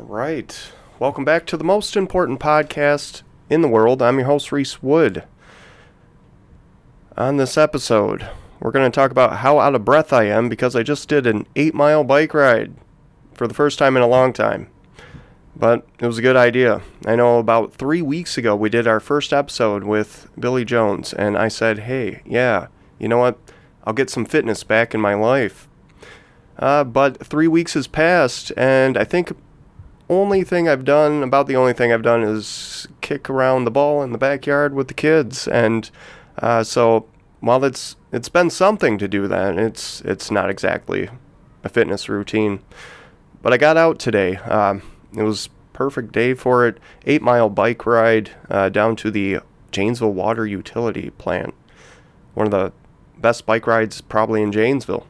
All right. Welcome back to the most important podcast in the world. I'm your host, Reese Wood. On this episode, we're going to talk about how out of breath I am because I just did an eight mile bike ride for the first time in a long time. But it was a good idea. I know about three weeks ago we did our first episode with Billy Jones, and I said, hey, yeah, you know what? I'll get some fitness back in my life. Uh, but three weeks has passed, and I think only thing I've done, about the only thing I've done, is kick around the ball in the backyard with the kids. And uh, so while it's it's been something to do that, it's it's not exactly a fitness routine. But I got out today. Um, it was perfect day for it. Eight mile bike ride uh, down to the Janesville Water Utility Plant. One of the best bike rides probably in Janesville.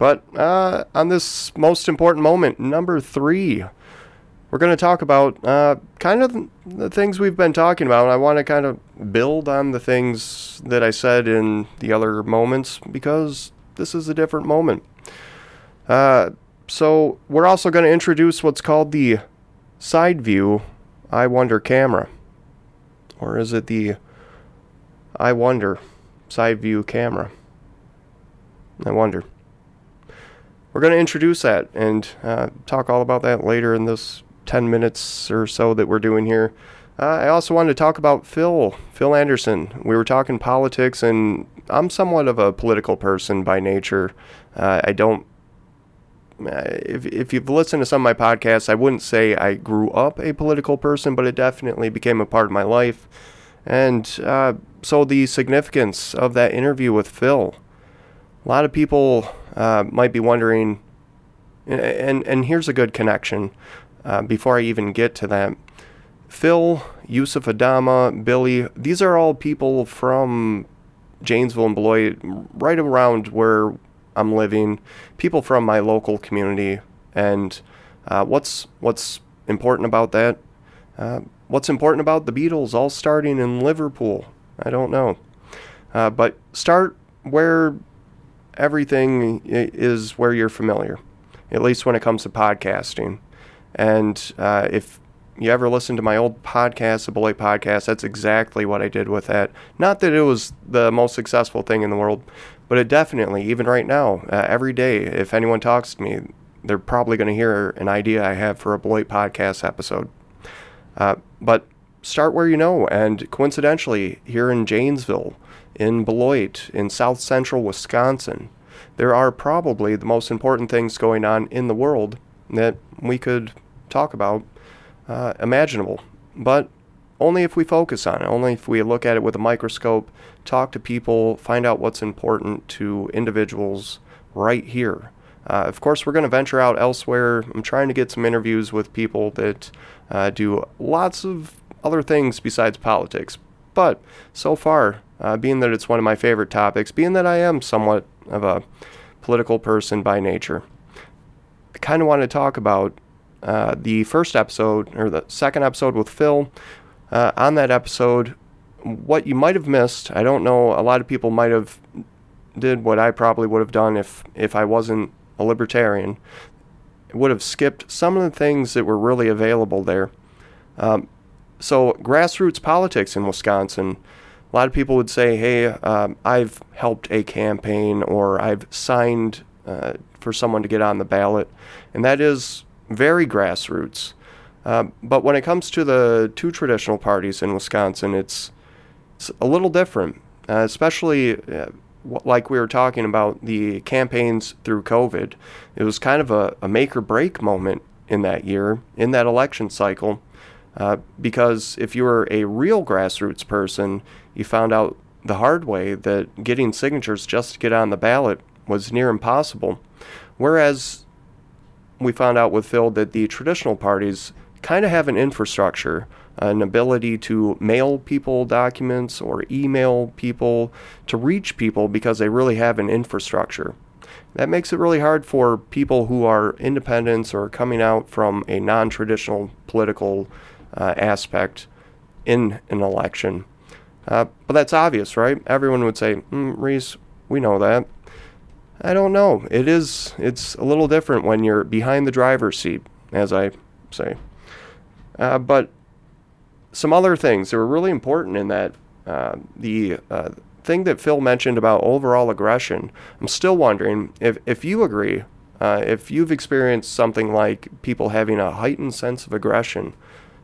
But uh, on this most important moment, number three, we're going to talk about uh, kind of the things we've been talking about. I want to kind of build on the things that I said in the other moments because this is a different moment. Uh, so, we're also going to introduce what's called the side view I Wonder camera. Or is it the I Wonder side view camera? I wonder. We're going to introduce that and uh, talk all about that later in this 10 minutes or so that we're doing here. Uh, I also wanted to talk about Phil, Phil Anderson. We were talking politics, and I'm somewhat of a political person by nature. Uh, I don't. Uh, if, if you've listened to some of my podcasts, I wouldn't say I grew up a political person, but it definitely became a part of my life. And uh, so the significance of that interview with Phil, a lot of people uh, might be wondering, and and here's a good connection. Uh, before I even get to that, Phil, Yusuf Adama, Billy, these are all people from Janesville and Beloit, right around where I'm living. People from my local community, and uh, what's what's important about that? Uh, what's important about the Beatles all starting in Liverpool? I don't know, uh, but start where everything is where you're familiar, at least when it comes to podcasting. And uh, if you ever listen to my old podcast, the Beloit podcast, that's exactly what I did with that. Not that it was the most successful thing in the world, but it definitely, even right now, uh, every day, if anyone talks to me, they're probably going to hear an idea I have for a Beloit podcast episode. Uh, but start where you know. And coincidentally, here in Janesville, in Beloit, in south central Wisconsin, there are probably the most important things going on in the world that we could talk about uh, imaginable. But only if we focus on it, only if we look at it with a microscope, talk to people, find out what's important to individuals right here. Uh, of course, we're going to venture out elsewhere. I'm trying to get some interviews with people that uh, do lots of other things besides politics. But so far, uh, being that it's one of my favorite topics, being that I am somewhat of a political person by nature, I kind of want to talk about uh, the first episode or the second episode with Phil. Uh, on that episode, what you might have missed, I don't know. A lot of people might have did what I probably would have done if if I wasn't a libertarian. Would have skipped some of the things that were really available there. Um, so grassroots politics in Wisconsin. A lot of people would say, "Hey, um, I've helped a campaign, or I've signed uh, for someone to get on the ballot," and that is very grassroots. Uh, but when it comes to the two traditional parties in Wisconsin, it's, it's a little different, uh, especially uh, like we were talking about the campaigns through COVID. It was kind of a, a make or break moment in that year, in that election cycle. Uh, because if you were a real grassroots person, you found out the hard way that getting signatures just to get on the ballot was near impossible. Whereas we found out with Phil that the traditional parties kind of have an infrastructure, an ability to mail people documents or email people to reach people because they really have an infrastructure. That makes it really hard for people who are independents or coming out from a non traditional political uh, aspect in an election. Uh, but that's obvious, right? Everyone would say, mm, Reese, we know that. I don't know. It is. It's a little different when you're behind the driver's seat. as I say. Uh, but some other things that were really important in that uh, the uh, thing that Phil mentioned about overall aggression. I'm still wondering if if you agree, uh, if you've experienced something like people having a heightened sense of aggression.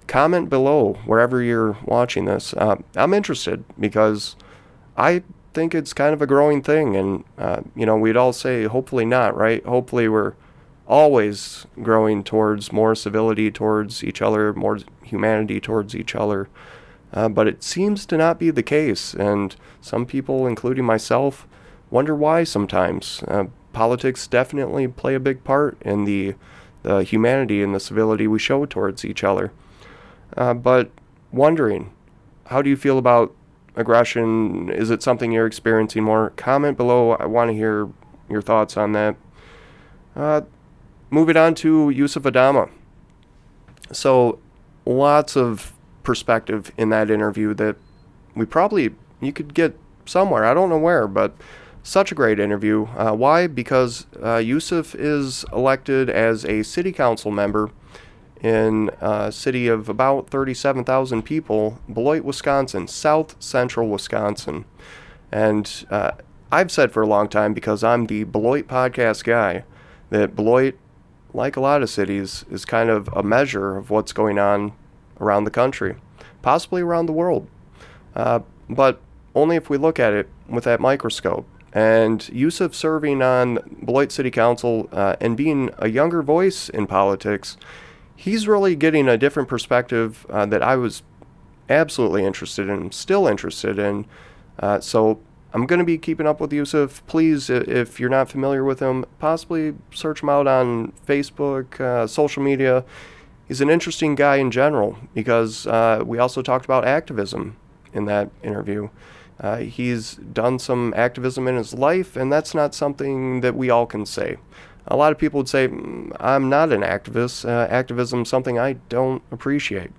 Comment below wherever you're watching this. Uh, I'm interested because I think it's kind of a growing thing, and uh, you know we'd all say hopefully not, right? Hopefully we're always growing towards more civility towards each other, more humanity towards each other. Uh, but it seems to not be the case, and some people, including myself, wonder why sometimes. Uh, politics definitely play a big part in the, the humanity and the civility we show towards each other. Uh, but wondering, how do you feel about aggression? Is it something you're experiencing more? Comment below. I want to hear your thoughts on that. Uh, moving on to Yusuf Adama. So, lots of perspective in that interview that we probably you could get somewhere. I don't know where, but such a great interview. Uh, why? Because uh, Yusuf is elected as a city council member in a city of about 37,000 people, Beloit, Wisconsin, south central Wisconsin. And uh, I've said for a long time, because I'm the Beloit podcast guy, that Beloit like a lot of cities, is kind of a measure of what's going on around the country, possibly around the world. Uh, but only if we look at it with that microscope. And Yusuf serving on Beloit City Council uh, and being a younger voice in politics, he's really getting a different perspective uh, that I was absolutely interested in, still interested in. Uh, so I'm going to be keeping up with Yusuf. Please, if you're not familiar with him, possibly search him out on Facebook, uh, social media. He's an interesting guy in general because uh, we also talked about activism in that interview. Uh, he's done some activism in his life, and that's not something that we all can say. A lot of people would say, mm, I'm not an activist. Uh, activism is something I don't appreciate.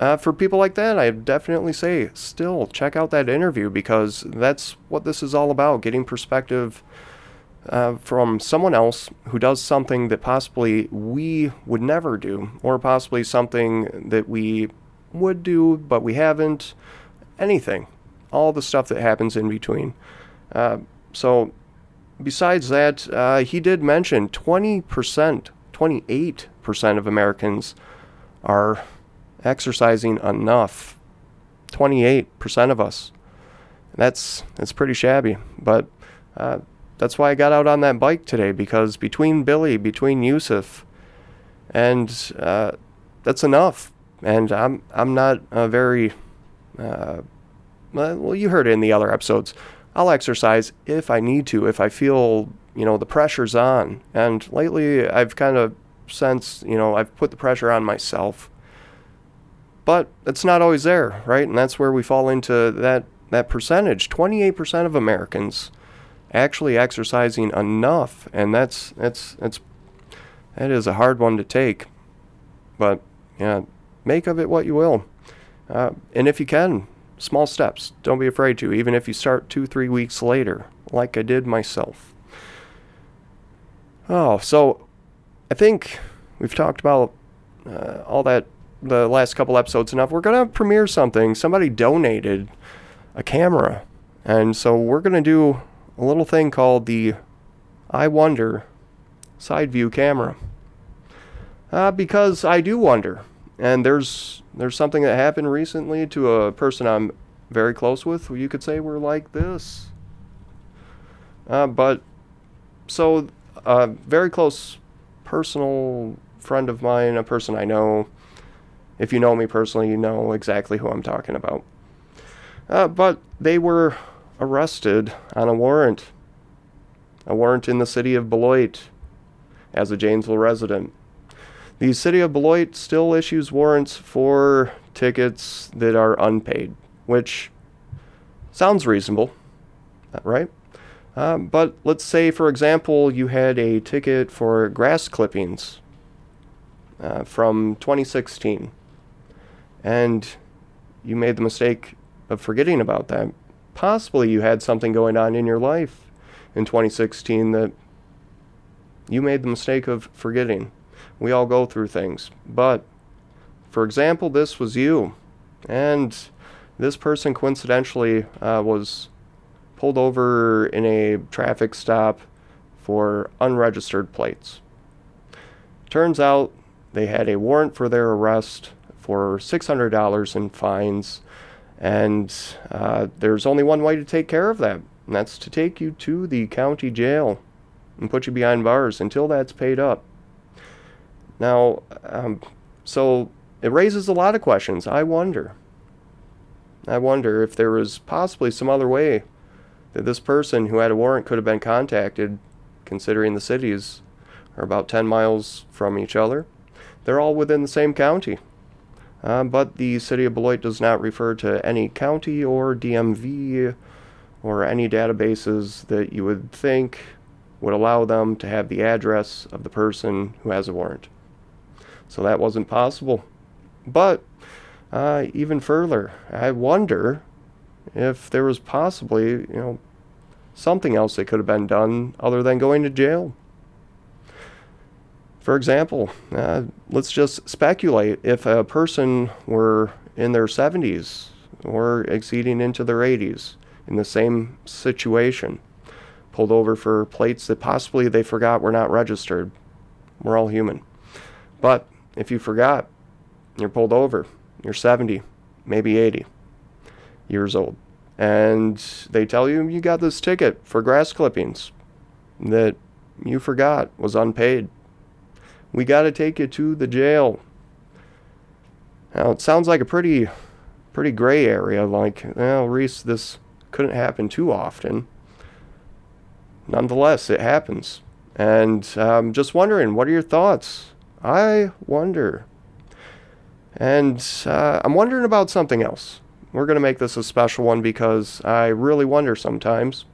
Uh, for people like that, I definitely say still check out that interview because that's what this is all about getting perspective uh, from someone else who does something that possibly we would never do, or possibly something that we would do but we haven't. Anything. All the stuff that happens in between. Uh, so, besides that, uh, he did mention 20%, 28% of Americans are exercising enough. 28% of us. That's that's pretty shabby, but uh, that's why I got out on that bike today because between Billy, between Yusuf, and uh, that's enough. And I'm I'm not a very uh, well. You heard it in the other episodes. I'll exercise if I need to, if I feel you know the pressure's on. And lately, I've kind of sensed you know I've put the pressure on myself but it's not always there, right? And that's where we fall into that that percentage. 28% of Americans actually exercising enough, and that's that's that's that is a hard one to take. But yeah, make of it what you will. Uh, and if you can, small steps. Don't be afraid to, even if you start two, three weeks later, like I did myself. Oh, so I think we've talked about uh, all that the last couple episodes enough. We're gonna premiere something. Somebody donated a camera, and so we're gonna do a little thing called the I Wonder side view camera. Uh, because I do wonder, and there's there's something that happened recently to a person I'm very close with. You could say we're like this. Uh, but so a very close personal friend of mine, a person I know, if you know me personally, you know exactly who I'm talking about. Uh, but they were arrested on a warrant, a warrant in the city of Beloit as a Janesville resident. The city of Beloit still issues warrants for tickets that are unpaid, which sounds reasonable, right? Uh, but let's say, for example, you had a ticket for grass clippings uh, from 2016 and you made the mistake of forgetting about that. Possibly you had something going on in your life in 2016 that you made the mistake of forgetting. We all go through things. But, for example, this was you. And this person coincidentally uh, was pulled over in a traffic stop for unregistered plates. Turns out they had a warrant for their arrest for $600 in fines, and uh, there's only one way to take care of that, and that's to take you to the county jail and put you behind bars until that's paid up. Now, um, so it raises a lot of questions. I wonder. I wonder if there was possibly some other way that this person who had a warrant could have been contacted, considering the cities are about 10 miles from each other. They're all within the same county. Uh, but the city of Beloit does not refer to any county or DMV or any databases that you would think would allow them to have the address of the person who has a warrant. So that wasn't possible. But uh, even further, I wonder if there was possibly, you know, something else that could have been done other than going to jail. For example, uh, let's just speculate if a person were in their 70s or exceeding into their 80s in the same situation, pulled over for plates that possibly they forgot were not registered. We're all human. But if you forgot, you're pulled over, you're 70, maybe 80 years old, and they tell you you got this ticket for grass clippings that you forgot was unpaid we got to take you to the jail. Now, it sounds like a pretty, pretty gray area. Like, well, Reese, this couldn't happen too often. Nonetheless, it happens. And I'm um, just wondering, what are your thoughts? I wonder. And uh, I'm wondering about something else. We're going to make this a special one because I really wonder sometimes.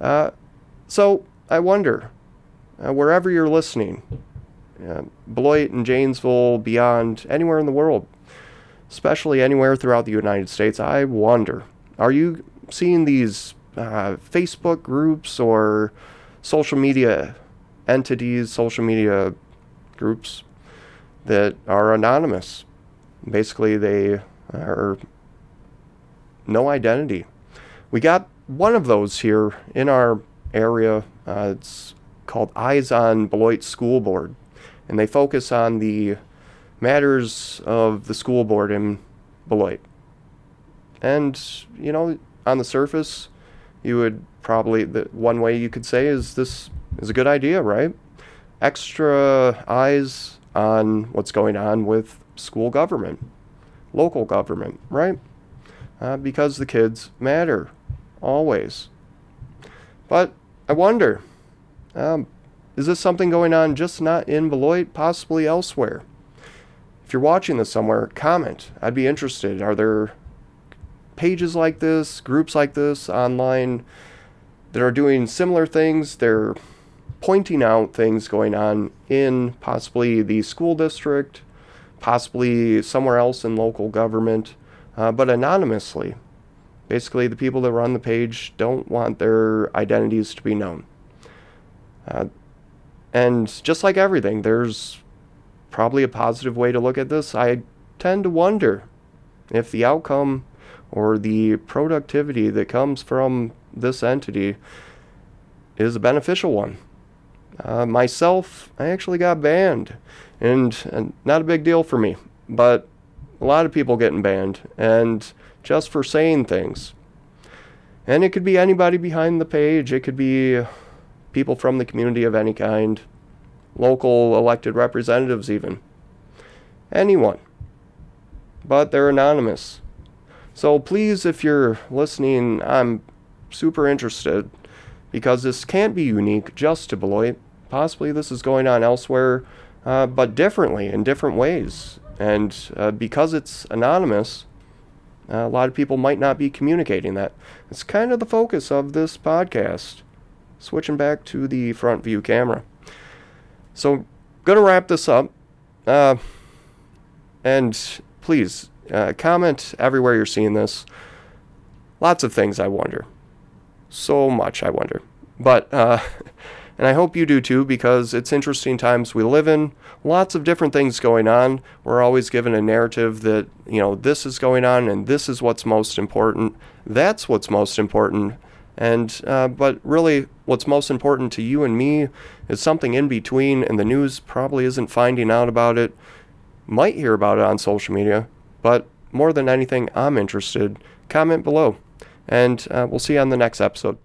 Uh, so, I wonder, uh, wherever you're listening, uh, Beloit and Janesville, beyond, anywhere in the world, especially anywhere throughout the United States. I wonder, are you seeing these uh, Facebook groups or social media entities, social media groups that are anonymous? Basically, they are no identity. We got one of those here in our area. Uh, it's called Eyes on Beloit School Board and they focus on the matters of the school board in Beloit. And, you know, on the surface, you would probably, the one way you could say is this is a good idea, right? Extra eyes on what's going on with school government, local government, right? Uh, because the kids matter, always. But I wonder, um, is this something going on just not in Beloit, possibly elsewhere? If you're watching this somewhere, comment. I'd be interested. Are there pages like this, groups like this online that are doing similar things? They're pointing out things going on in possibly the school district, possibly somewhere else in local government, uh, but anonymously. Basically, the people that run the page don't want their identities to be known. Uh, and just like everything, there's probably a positive way to look at this. I tend to wonder if the outcome or the productivity that comes from this entity is a beneficial one. Uh, myself, I actually got banned, and, and not a big deal for me, but a lot of people getting banned, and just for saying things. And it could be anybody behind the page, it could be people from the community of any kind, local elected representatives, even. Anyone. But they're anonymous. So please, if you're listening, I'm super interested because this can't be unique just to Beloit. Possibly this is going on elsewhere, uh, but differently in different ways. And uh, because it's anonymous, uh, a lot of people might not be communicating that. It's kind of the focus of this podcast switching back to the front view camera. So, gonna wrap this up. Uh, and please uh, comment everywhere you're seeing this. Lots of things I wonder. So much I wonder. But uh, And I hope you do too because it's interesting times we live in. Lots of different things going on. We're always given a narrative that, you know, this is going on and this is what's most important. That's what's most important. And, uh, but really, what's most important to you and me is something in between, and the news probably isn't finding out about it. Might hear about it on social media, but more than anything, I'm interested. Comment below, and uh, we'll see you on the next episode.